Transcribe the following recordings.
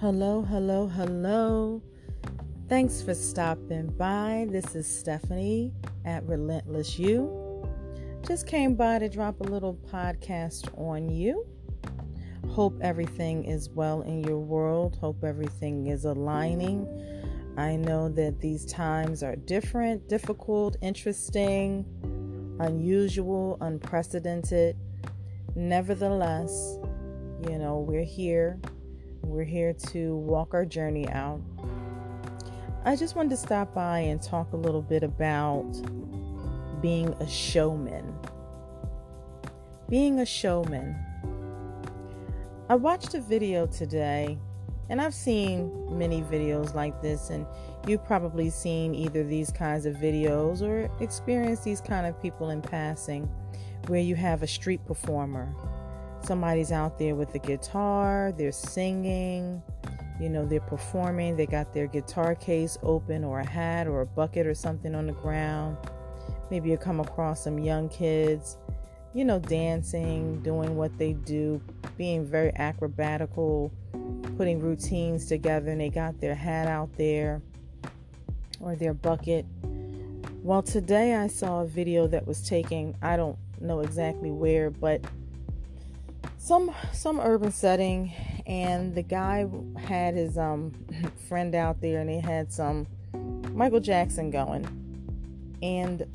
Hello, hello, hello. Thanks for stopping by. This is Stephanie at Relentless You. Just came by to drop a little podcast on you. Hope everything is well in your world. Hope everything is aligning. I know that these times are different, difficult, interesting, unusual, unprecedented. Nevertheless, you know, we're here. We're here to walk our journey out. I just wanted to stop by and talk a little bit about being a showman. Being a showman. I watched a video today, and I've seen many videos like this, and you've probably seen either these kinds of videos or experienced these kind of people in passing where you have a street performer somebody's out there with a guitar, they're singing, you know, they're performing, they got their guitar case open or a hat or a bucket or something on the ground. Maybe you come across some young kids, you know, dancing, doing what they do, being very acrobatical, putting routines together, and they got their hat out there or their bucket. Well, today I saw a video that was taken, I don't know exactly where, but some some urban setting and the guy had his um friend out there and they had some Michael Jackson going. And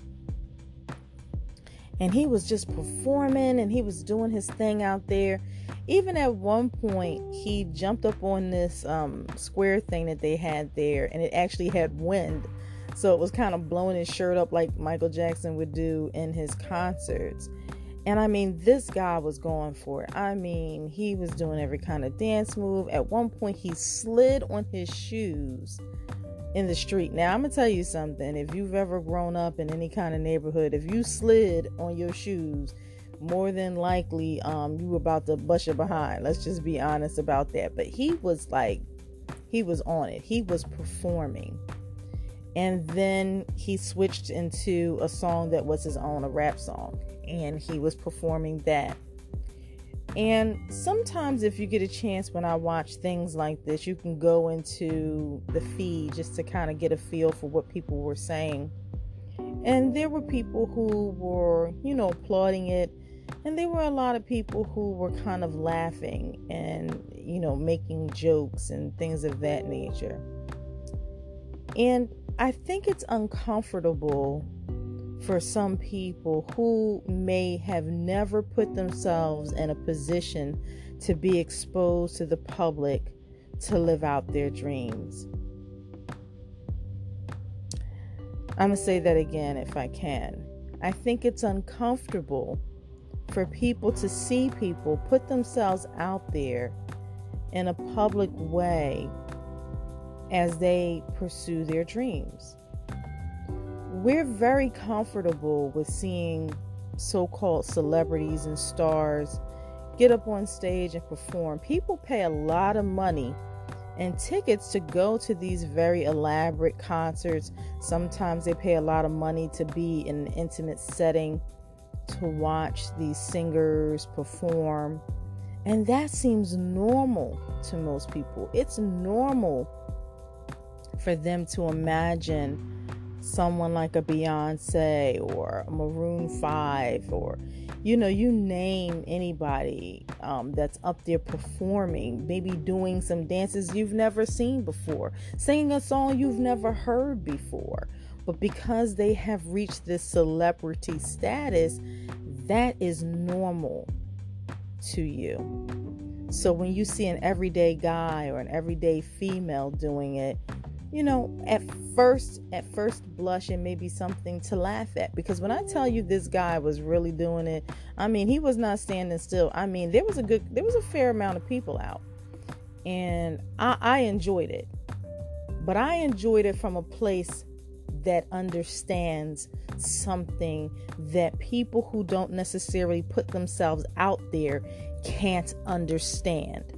and he was just performing and he was doing his thing out there. Even at one point he jumped up on this um, square thing that they had there and it actually had wind. So it was kind of blowing his shirt up like michael jackson would do in his concerts and I mean, this guy was going for it. I mean, he was doing every kind of dance move. At one point, he slid on his shoes in the street. Now, I'm going to tell you something. If you've ever grown up in any kind of neighborhood, if you slid on your shoes, more than likely um, you were about to bust your behind. Let's just be honest about that. But he was like, he was on it, he was performing. And then he switched into a song that was his own, a rap song and he was performing that. And sometimes, if you get a chance when I watch things like this, you can go into the feed just to kind of get a feel for what people were saying. And there were people who were, you know, applauding it. And there were a lot of people who were kind of laughing and, you know, making jokes and things of that nature. And I think it's uncomfortable for some people who may have never put themselves in a position to be exposed to the public to live out their dreams. I'm going to say that again if I can. I think it's uncomfortable for people to see people put themselves out there in a public way as they pursue their dreams we're very comfortable with seeing so called celebrities and stars get up on stage and perform. People pay a lot of money and tickets to go to these very elaborate concerts. Sometimes they pay a lot of money to be in an intimate setting to watch these singers perform. And that seems normal to most people. It's normal for them to imagine someone like a Beyonce or Maroon 5 or you know you name anybody um, that's up there performing maybe doing some dances you've never seen before singing a song you've never heard before. But because they have reached this celebrity status that is normal to you. So when you see an everyday guy or an everyday female doing it you know, at first, at first blush, it may be something to laugh at. Because when I tell you this guy was really doing it, I mean, he was not standing still. I mean, there was a good, there was a fair amount of people out, and I, I enjoyed it. But I enjoyed it from a place that understands something that people who don't necessarily put themselves out there can't understand.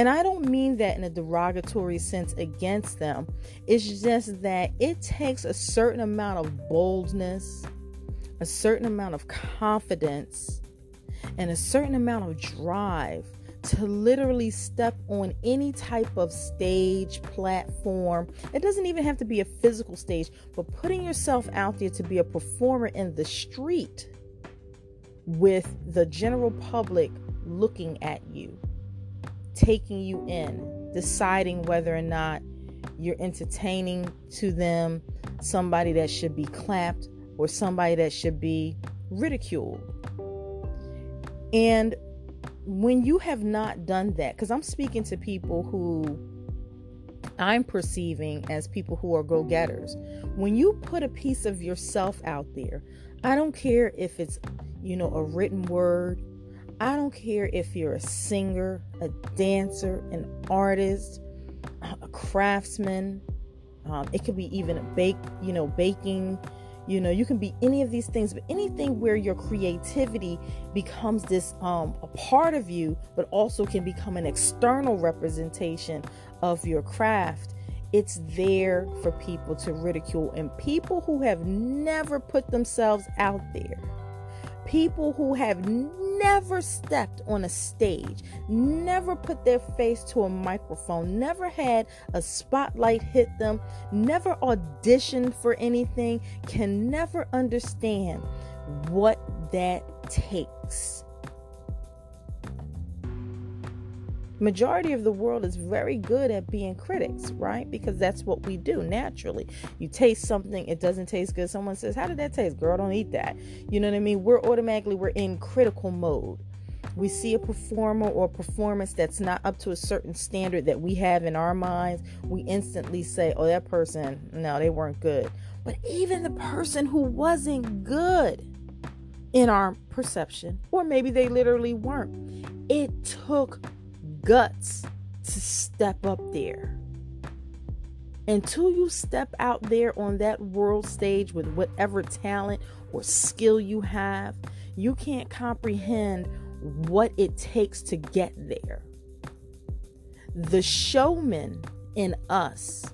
And I don't mean that in a derogatory sense against them. It's just that it takes a certain amount of boldness, a certain amount of confidence, and a certain amount of drive to literally step on any type of stage, platform. It doesn't even have to be a physical stage, but putting yourself out there to be a performer in the street with the general public looking at you, taking you in, deciding whether or not you're entertaining to them somebody that should be clapped or somebody that should be ridiculed. And when you have not done that, because I'm speaking to people who I'm perceiving as people who are go getters, when you put a piece of yourself out there, I don't care if it's, you know, a written word, I don't care if you're a singer, a dancer, an artist, a craftsman. Um, it could be even a bake, you know, baking. You know, you can be any of these things, but anything where your creativity becomes this um, a part of you, but also can become an external representation of your craft. It's there for people to ridicule, and people who have never put themselves out there, people who have never stepped on a stage, never put their face to a microphone, never had a spotlight hit them, never auditioned for anything, can never understand what that takes. Majority of the world is very good at being critics right? Because that's what we do naturally. You taste something it doesn't taste good. Someone says how did that taste girl? Don't eat that. You know what i mean? We're automatically we're in critical mode. We see a performer or performance that's not up to a certain standard that we have in our minds. We instantly say oh that person no they weren't good. But even the person who wasn't good in our perception or maybe they literally weren't it took guts to step up there. Until you step out there on that world stage with whatever talent or skill you have, you can't comprehend what it takes to get there. The showman in us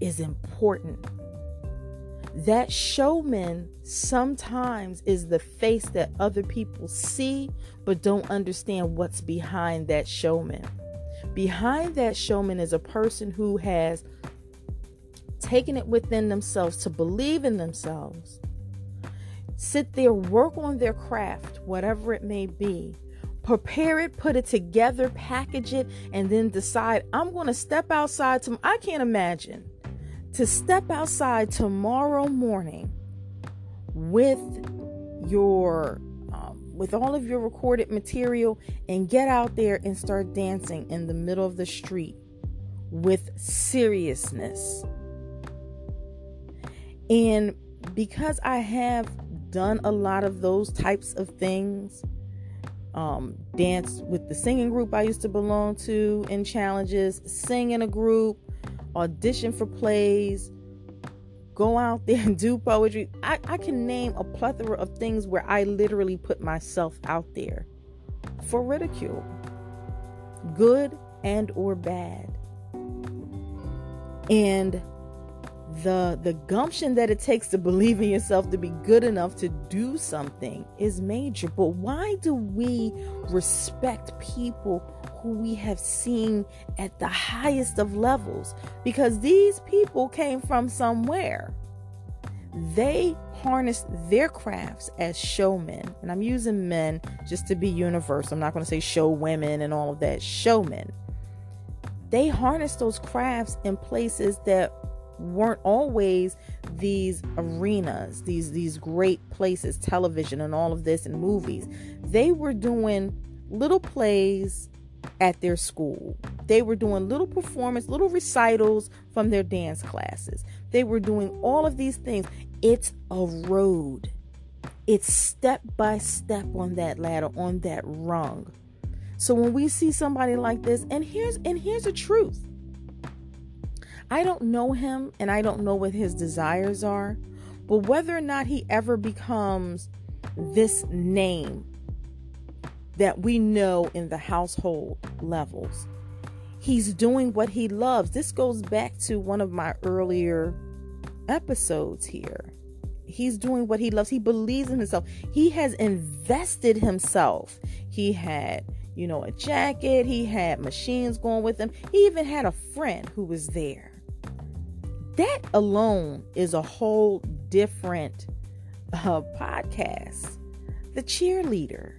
is important. That showman sometimes is the face that other people see but don't understand what's behind that showman. Behind that showman is a person who has taken it within themselves to believe in themselves, sit there, work on their craft, whatever it may be, prepare it, put it together, package it, and then decide I'm going to step outside. To, I can't imagine to step outside tomorrow morning with your um, with all of your recorded material and get out there and start dancing in the middle of the street with seriousness. And because i have done a lot of those types of things um, dance with the singing group i used to belong to in challenges sing in a group audition for plays, go out there and do poetry. I, I can name a plethora of things where I literally put myself out there for ridicule, good and or bad. And the the gumption that it takes to believe in yourself to be good enough to do something is major but why do we respect people who we have seen at the highest of levels because these people came from somewhere. They harnessed their crafts as showmen and i'm using men just to be universal. I'm not going to say show women and all of that showmen. They harnessed those crafts in places that weren't always these arenas, these these great places, television and all of this and movies. They were doing little plays at their school. They were doing little performance, little recitals from their dance classes. They were doing all of these things. It's a road. It's step by step on that ladder, on that rung. So when we see somebody like this, and here's and here's the truth. I don't know him and I don't know what his desires are, but whether or not he ever becomes this name that we know in the household levels, he's doing what he loves. This goes back to one of my earlier episodes here. He's doing what he loves. He believes in himself. He has invested himself. He had you know, a jacket. He had machines going with him. He even had a friend who was there. That alone is a whole different uh, podcast. The cheerleader.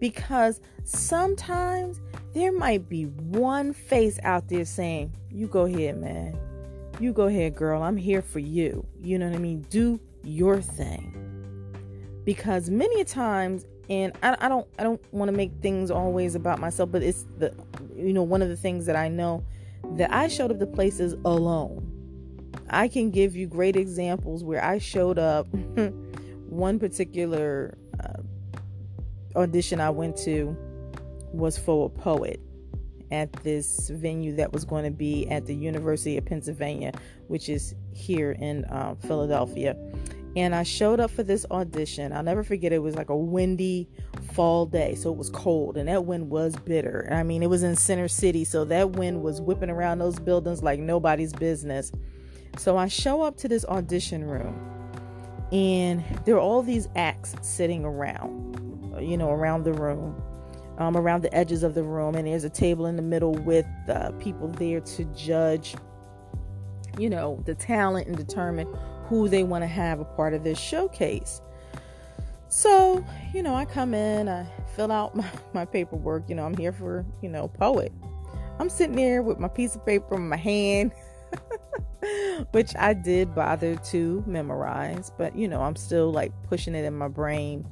Because sometimes there might be one face out there saying, You go ahead, man. You go ahead, girl. I'm here for you. You know what I mean? Do your thing. Because many times, and I, I don't I don't want to make things always about myself, but it's the you know, one of the things that I know that I showed up to places alone. I can give you great examples where I showed up one particular audition I went to was for a poet at this venue that was going to be at the University of Pennsylvania, which is here in uh, Philadelphia. And I showed up for this audition. I'll never forget it was like a windy fall day, so it was cold, and that wind was bitter. I mean, it was in Center City, so that wind was whipping around those buildings like nobody's business. So I show up to this audition room, and there are all these acts sitting around, you know, around the room um, around the edges of the room, and there's a table in the middle with uh, people there to judge, you know, the talent and determine who they want to have a part of this showcase. So, you know, I come in, I fill out my, my paperwork. You know, I'm here for, you know, poet. I'm sitting there with my piece of paper in my hand, which I did bother to memorize, but, you know, I'm still like pushing it in my brain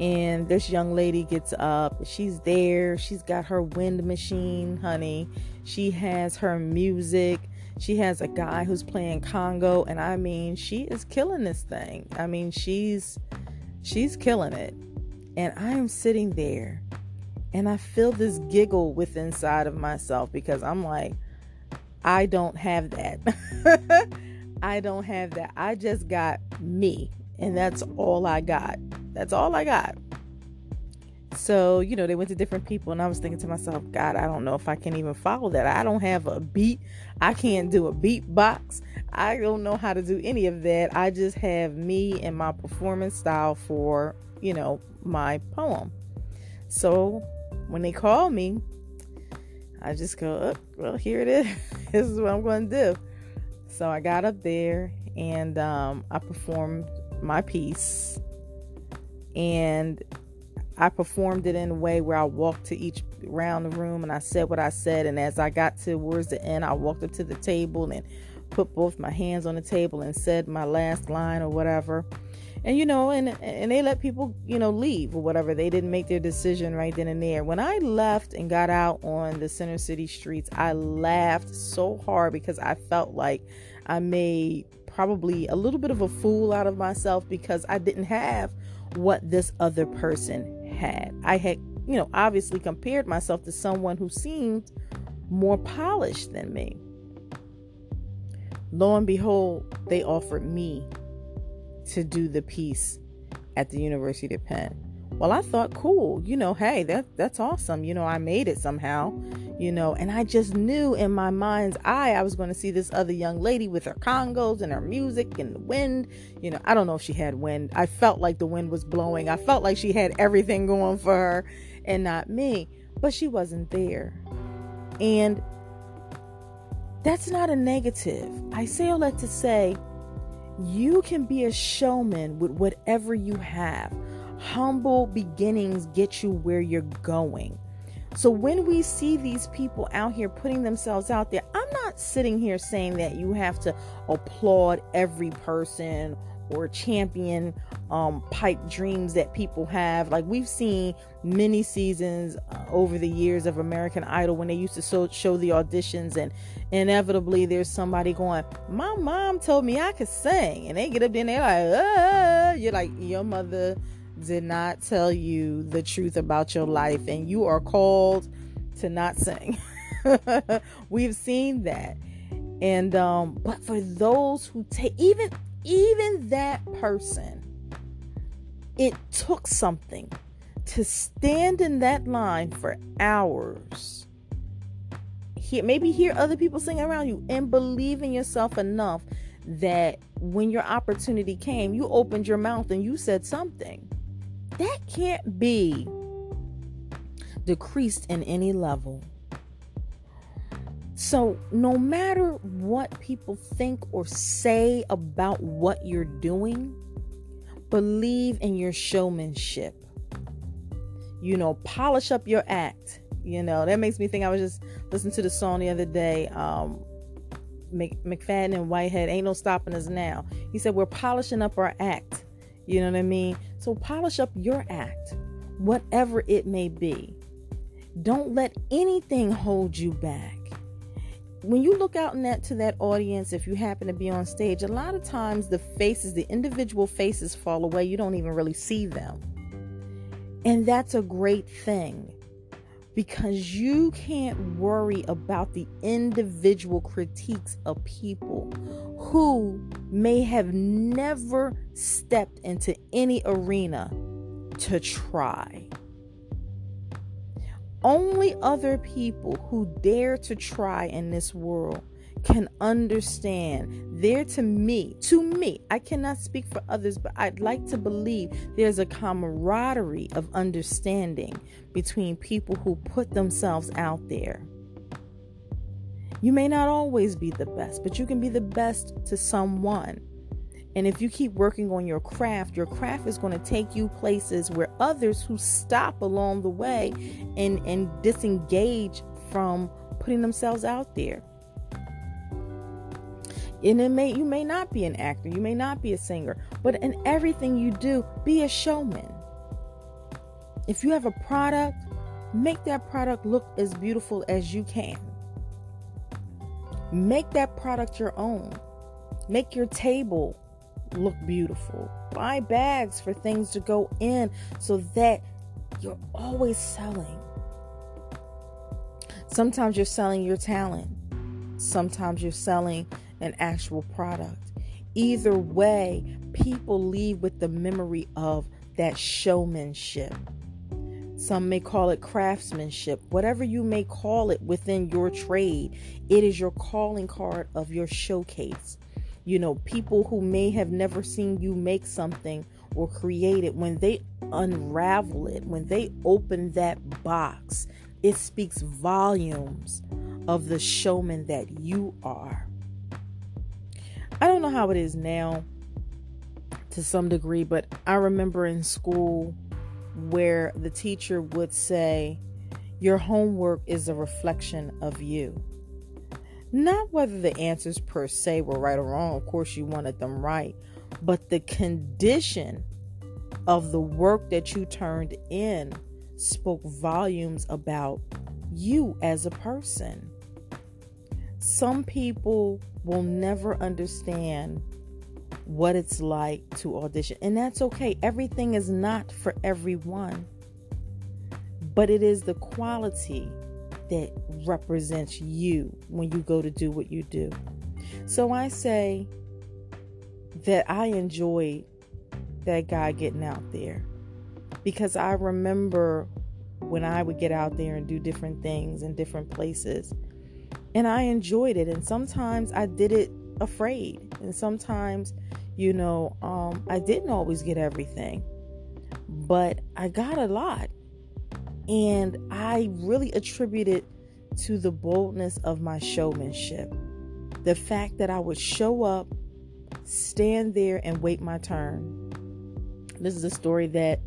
and this young lady gets up. She's there. She's got her wind machine honey. She has her music. She has a guy who's playing congo and i mean she is killing this thing. I mean she's she's killing it. And i'm sitting there and i feel this giggle with inside of myself because i'm like i don't have that. I don't have that. I just got me and that's all i got that's all I got. So, you know, they went to different people, and I was thinking to myself, God, I don't know if I can even follow that. I don't have a beat. I can't do a beatbox. I don't know how to do any of that. I just have me and my performance style for, you know, my poem. So when they call me, I just go, oh, well, here it is. this is what I'm going to do. So I got up there and um, I performed my piece and I performed it in a way where I walked to each round the room and I said what I said. And as I got towards the end, I walked up to the table and put both my hands on the table and said my last line or whatever. And you know, and and they let people, you know, leave or whatever. They didn't make their decision right then and there. When I left and got out on the center city streets, I laughed so hard because I felt like I made probably a little bit of a fool out of myself because I didn't have what this other person had. I had, you know, obviously compared myself to someone who seemed more polished than me. Lo and behold, they offered me to do the piece at the University of Penn. Well, I thought, cool, you know, hey, that that's awesome. You know, I made it somehow, you know, and I just knew in my mind's eye I was going to see this other young lady with her congos and her music and the wind. You know, I don't know if she had wind. I felt like the wind was blowing. I felt like she had everything going for her and not me, but she wasn't there. And that's not a negative. I say all that to say you can be a showman with whatever you have humble beginnings get you where you're going. So when we see these people out here putting themselves out there, I'm not sitting here saying that you have to applaud every person or champion um, pipe dreams that people have. Like we've seen many seasons uh, over the years of American Idol when they used to so, show the auditions, and inevitably there's somebody going, "My mom told me I could sing," and they get up there and they're like, "Uh," you're like, "Your mother did not tell you the truth about your life and you are called to not sing. We've seen that. And um but for those who take even even that person it took something to stand in that line for hours. Hear, maybe hear other people sing around you and believe in yourself enough that when your opportunity came, you opened your mouth and you said something. That can't be decreased in any level. So, no matter what people think or say about what you're doing, believe in your showmanship. You know, polish up your act. You know, that makes me think I was just listening to the song the other day. Um, McFadden and Whitehead, Ain't No Stopping Us Now. He said, We're polishing up our act. You know what I mean? So polish up your act, whatever it may be. Don't let anything hold you back. When you look out in that to that audience, if you happen to be on stage, a lot of times the faces, the individual faces fall away. You don't even really see them. And that's a great thing because you can't worry about the individual critiques of people who may have never stepped into any arena to try. Only other people who dare to try in this world can understand. There to me, to me, I cannot speak for others, but I'd like to believe there's a camaraderie of understanding between people who put themselves out there. You may not always be the best, but you can be the best to someone. And if you keep working on your craft, your craft is going to take you places where others who stop along the way and, and disengage from putting themselves out there. And it may you may not be an actor, you may not be a singer, but in everything you do, be a showman. If you have a product, make that product look as beautiful as you can. Make that product your own. Make your table look beautiful. Buy bags for things to go in so that you're always selling. Sometimes you're selling your talent. Sometimes you're selling an actual product. Either way, people leave with the memory of that showmanship. Some may call it craftsmanship. Whatever you may call it within your trade, it is your calling card of your showcase. You know, people who may have never seen you make something or create it, when they unravel it, when they open that box, it speaks volumes of the showman that you are. I don't know how it is now to some degree, but I remember in school where the teacher would say, Your homework is a reflection of you. Not whether the answers per se were right or wrong, of course, you wanted them right, but the condition of the work that you turned in spoke volumes about you as a person. Some people will never understand what it's like to audition, and that's okay. Everything is not for everyone, but it is the quality that represents you when you go to do what you do. So I say that I enjoyed that guy getting out there because I remember when I would get out there and do different things in different places and I enjoyed it. And sometimes I did it afraid, and sometimes, you know, um, I didn't always get everything, but I got a lot, and I really attribute it to the boldness of my showmanship. The fact that I would show up, stand there, and wait my turn. This is a story that,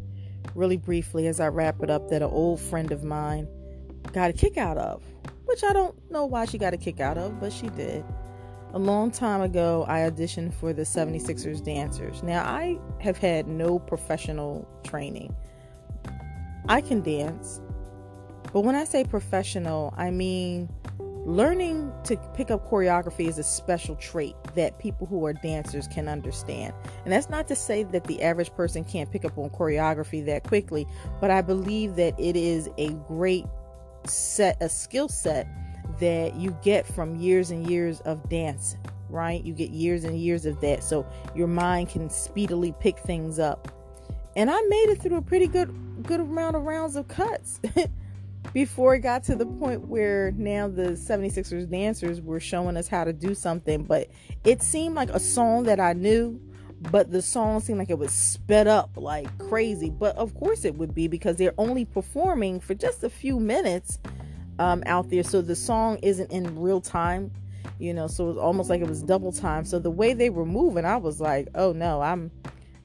really briefly, as I wrap it up, that an old friend of mine got a kick out of which I don't know why she got a kick out of, but she did. A long time ago, I auditioned for the 76ers dancers. Now, I have had no professional training. I can dance, but when I say professional, I mean learning to pick up choreography is a special trait that people who are dancers can understand. And that's not to say that the average person can't pick up on choreography that quickly, but I believe that it is a great set a skill set that you get from years and years of dancing right? You get years and years of that. So your mind can speedily pick things up. And i made it through a pretty good good amount of rounds of cuts before it got to the point where now the 76ers dancers were showing us how to do something. But it seemed like a song that i knew but the song seemed like it was sped up like crazy. But of course it would be because they're only performing for just a few minutes um, out there, so the song isn't in real time. You know, so it was almost like it was double time. So the way they were moving, I was like, "Oh no, I'm,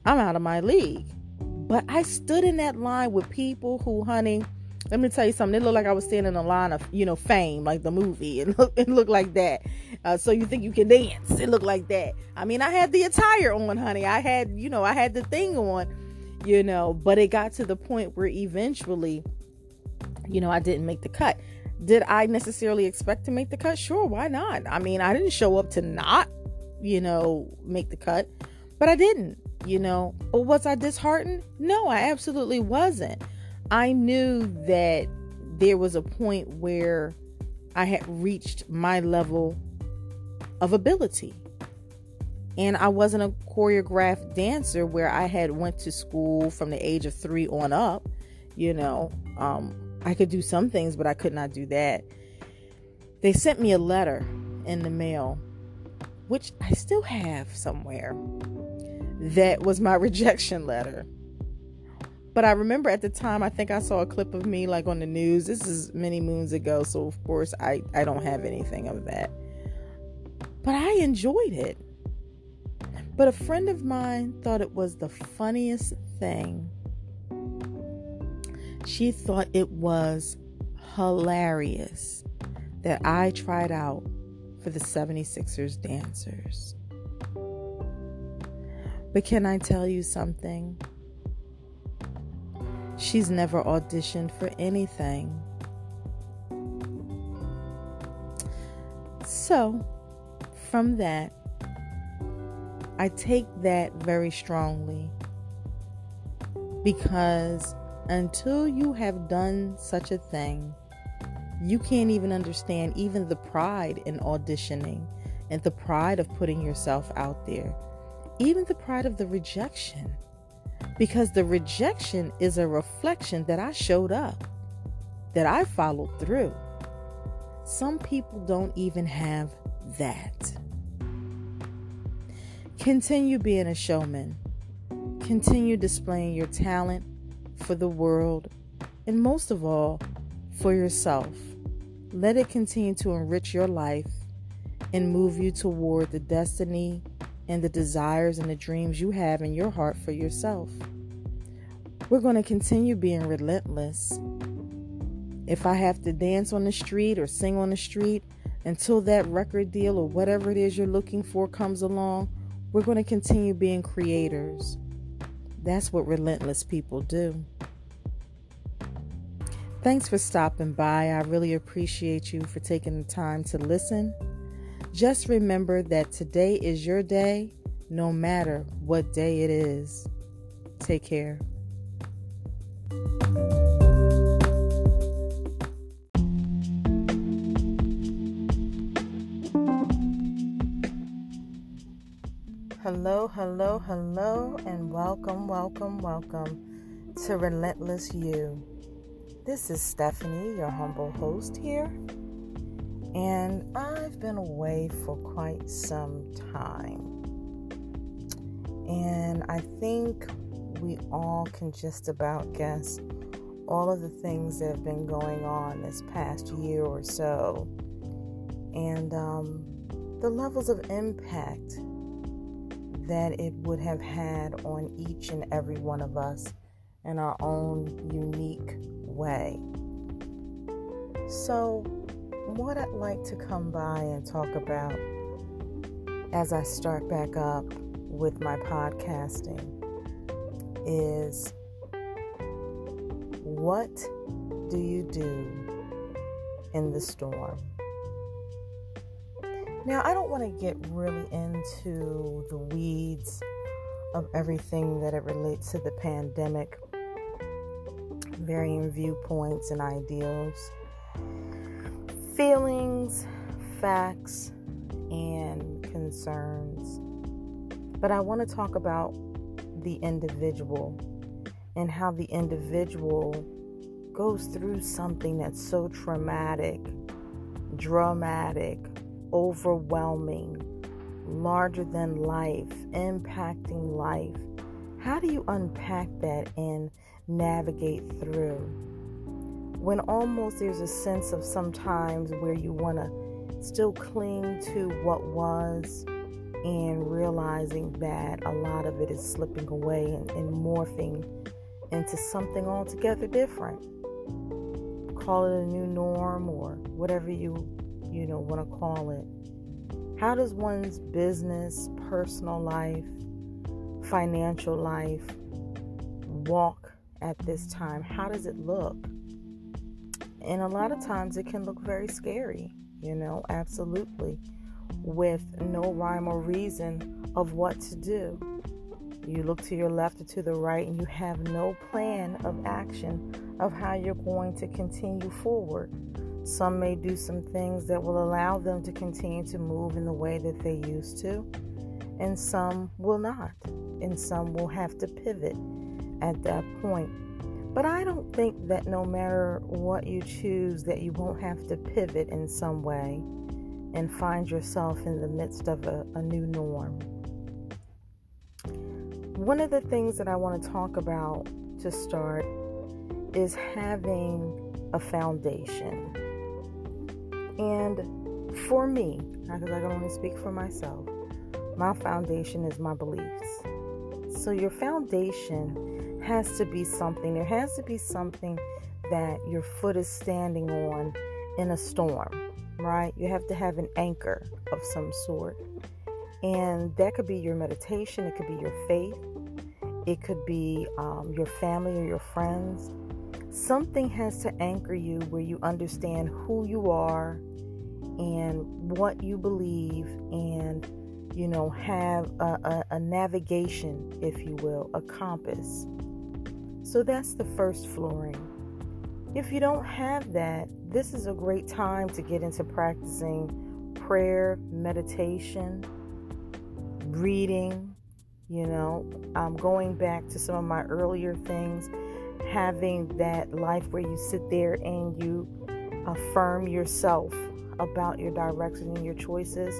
I'm out of my league." But I stood in that line with people who, honey, let me tell you something. It looked like I was standing in a line of, you know, fame, like the movie. It looked, it looked like that. Uh, so you think you can dance? It looked like that. I mean, I had the attire on, honey. I had, you know, I had the thing on, you know. But it got to the point where eventually, you know, I didn't make the cut. Did I necessarily expect to make the cut? Sure, why not? I mean, I didn't show up to not, you know, make the cut, but I didn't, you know. But was I disheartened? No, I absolutely wasn't. I knew that there was a point where I had reached my level of ability. And I wasn't a choreographed dancer where I had went to school from the age of 3 on up, you know. Um, I could do some things, but I could not do that. They sent me a letter in the mail, which I still have somewhere. That was my rejection letter. But I remember at the time, I think I saw a clip of me like on the news. This is many moons ago, so of course I, I don't have anything of that. But I enjoyed it. But a friend of mine thought it was the funniest thing. She thought it was hilarious that I tried out for the 76ers dancers. But can I tell you something? She's never auditioned for anything. So, from that, I take that very strongly. Because until you have done such a thing, you can't even understand even the pride in auditioning and the pride of putting yourself out there, even the pride of the rejection because the rejection is a reflection that I showed up, that I followed through. Some people don't even have that. Continue being a showman. Continue displaying your talent for the world and most of all, for yourself. Let it continue to enrich your life and move you toward the destiny and the desires and the dreams you have in your heart for yourself. We're going to continue being relentless. If I have to dance on the street or sing on the street until that record deal or whatever it is you're looking for comes along, we're going to continue being creators. That's what relentless people do. Thanks for stopping by. I really appreciate you for taking the time to listen. Just remember that today is your day, no matter what day it is. Take care. Hello, hello, hello, and welcome, welcome, welcome to Relentless You. This is Stephanie, your humble host here and I've been away for quite some time. And I think we all can just about guess all of the things that have been going on this past year or so, and um, the levels of impact that it would have had on each and every one of us in our own unique way. So, what I'd like to come by and talk about as I start back up with my podcasting is what do you do in the storm? Now, I don't want to get really into the weeds of everything that it relates to the pandemic, varying viewpoints and ideals feelings, facts, and concerns. But I want to talk about the individual and how the individual goes through something that's so traumatic, dramatic, overwhelming, larger than life, impacting life. How do you unpack that and navigate through? When almost there's a sense of sometimes where you want to still cling to what was and realizing that a lot of it is slipping away and, and morphing into something altogether different. Call it a new norm or whatever you you know want to call it. How does one's business, personal life, financial life walk at this time? How does it look? And a lot of times it can look very scary, you know, absolutely, with no rhyme or reason of what to do. You look to your left or to the right, and you have no plan of action of how you're going to continue forward. Some may do some things that will allow them to continue to move in the way that they used to, and some will not, and some will have to pivot at that point. But I don't think that no matter what you choose, that you won't have to pivot in some way and find yourself in the midst of a, a new norm. One of the things that I want to talk about to start is having a foundation. And for me, because I can only speak for myself, my foundation is my beliefs. So your foundation has to be something, there has to be something that your foot is standing on in a storm, right? You have to have an anchor of some sort. And that could be your meditation, it could be your faith, it could be um, your family or your friends. Something has to anchor you where you understand who you are and what you believe and you know have a, a, a, navigation if you will a compass so that's the first flooring if you don't have that this is a great time to get into practicing prayer meditation reading you know i'm going back to some of my earlier things having that life where you sit there and you affirm yourself about your direction and your choices.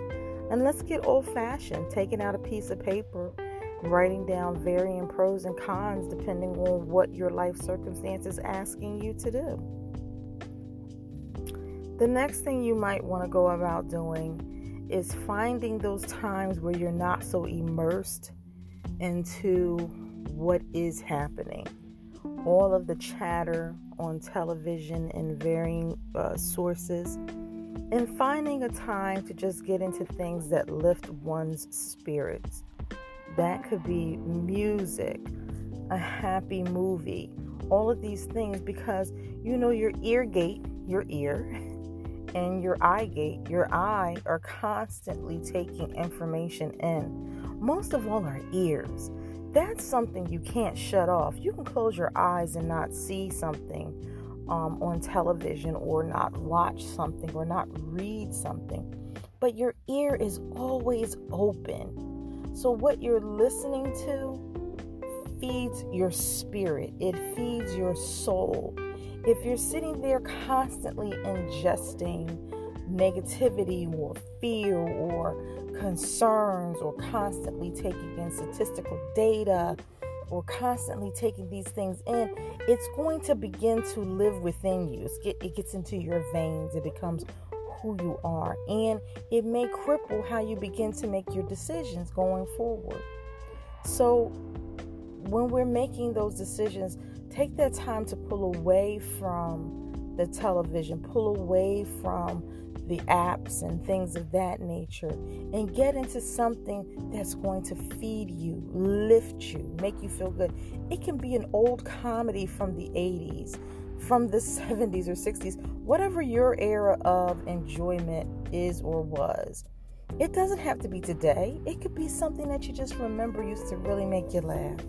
And let's get old fashioned, taking out a piece of paper, writing down varying pros and cons depending on what your life circumstance is asking you to do. The next thing you might want to go about doing is finding those times where you're not so immersed into what is happening. All of the chatter on television and varying uh, sources and finding a time to just get into things that lift one's spirits. That could be music, a happy movie, all of these things because you know your ear gate, your ear, and your eye gate, your eye are constantly taking information in. Most of all, our ears. That's something you can't shut off. You can close your eyes and not see something um, on television or not watch something or not read something, but your ear is always open. So, what you're listening to feeds your spirit, it feeds your soul. If you're sitting there constantly ingesting negativity or fear or concerns or constantly taking in statistical data, or constantly taking these things in, it's going to begin to live within you. Get, it gets into your veins, it becomes who you are, and it may cripple how you begin to make your decisions going forward. So, when we're making those decisions, take that time to pull away from the television, pull away from the apps and things of that nature and get into something that's going to feed you, lift you, make you feel good. It can be an old comedy from the 80s, from the 70s or 60s, whatever your era of enjoyment is or was. It doesn't have to be today. It could be something that you just remember used to really make you laugh.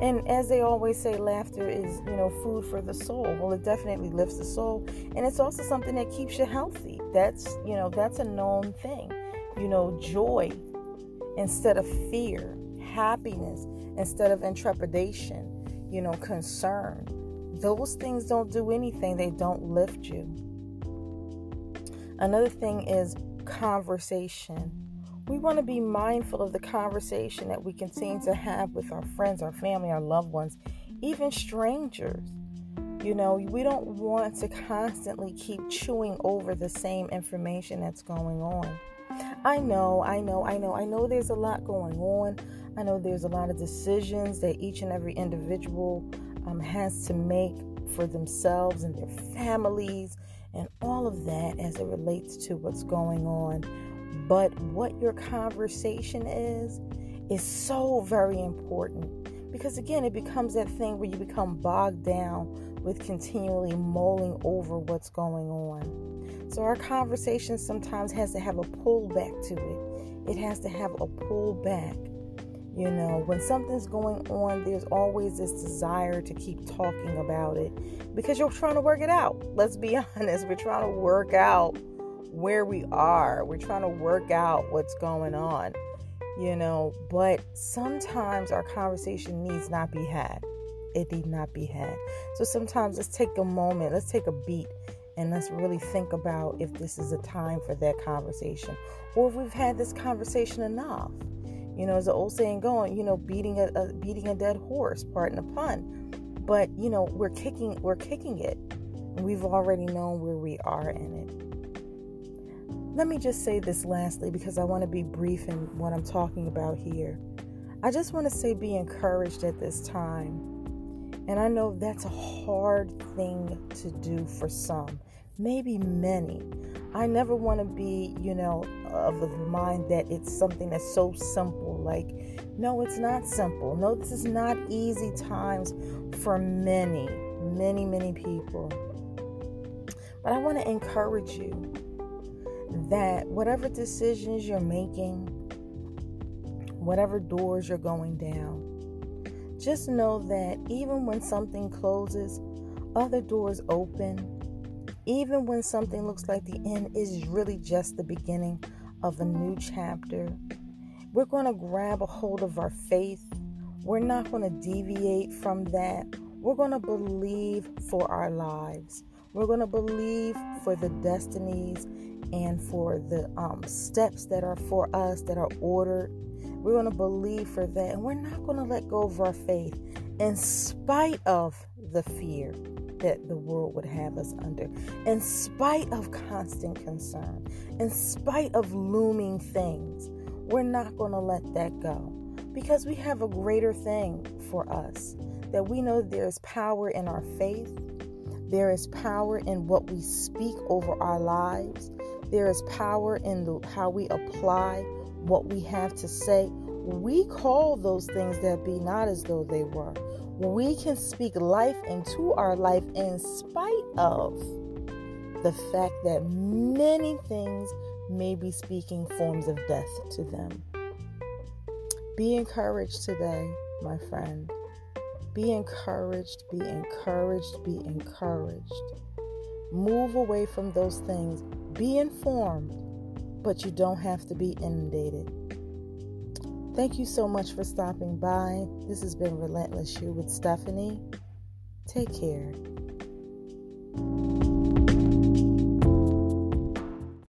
And as they always say, laughter is, you know, food for the soul. Well, it definitely lifts the soul. And it's also something that keeps you healthy. That's, you know, that's a known thing. You know, joy instead of fear, happiness instead of intrepidation, you know, concern. Those things don't do anything, they don't lift you. Another thing is conversation. We want to be mindful of the conversation that we continue to have with our friends, our family, our loved ones, even strangers. You know, we don't want to constantly keep chewing over the same information that's going on. I know, I know, I know, I know there's a lot going on. I know there's a lot of decisions that each and every individual um, has to make for themselves and their families and all of that as it relates to what's going on. But what your conversation is, is so very important because, again, it becomes that thing where you become bogged down with continually mulling over what's going on. So, our conversation sometimes has to have a pullback to it, it has to have a pullback you know, when something's going on, there's always this desire to keep talking about it because you're trying to work it out. Let's be honest, we're trying to work out where we are, we're trying to work out what's going on, you know. But sometimes our conversation needs not be had, it need not be had. So sometimes let's take a moment, let's take a beat. And let's really think about if this is a time for that conversation or if we've had this conversation enough you know, as the old saying going, you know, beating a, a beating a dead horse, pardon the pun. But you know, we're kicking we're kicking it. We've already known where we are in it. Let me just say this lastly because I want to be brief in what I'm talking about here. I just want to say be encouraged at this time. And I know that's a hard thing to do for some, maybe many. I never want to be, you know, of the mind that it's something that's so simple. Like, no, it's not simple. No, this is not easy times for many, many, many people. But I want to encourage you that whatever decisions you're making, whatever doors you're going down, just know that even when something closes, other doors open. Even when something looks like the end is really just the beginning of a new chapter. We're going to grab a hold of our faith. We're not going to deviate from that. We're going to believe for our lives. We're going to believe for the destinies and for the um, steps that are for us, that are ordered. We're going to believe for that. And we're not going to let go of our faith in spite of the fear that the world would have us under, in spite of constant concern, in spite of looming things. We're not going to let that go because we have a greater thing for us that we know there's power in our faith, there is power in what we speak over our lives, there is power in the, how we apply what we have to say. We call those things that be not as though they were we can speak life into our life in spite of the fact that many things may be speaking forms of death to them. Be encouraged today, my friend. Be encouraged, be encouraged, be encouraged. Move away from those things. Be informed, but you don't have to be inundated. Thank you so much for stopping by. This has been Relentless You with Stephanie. Take care.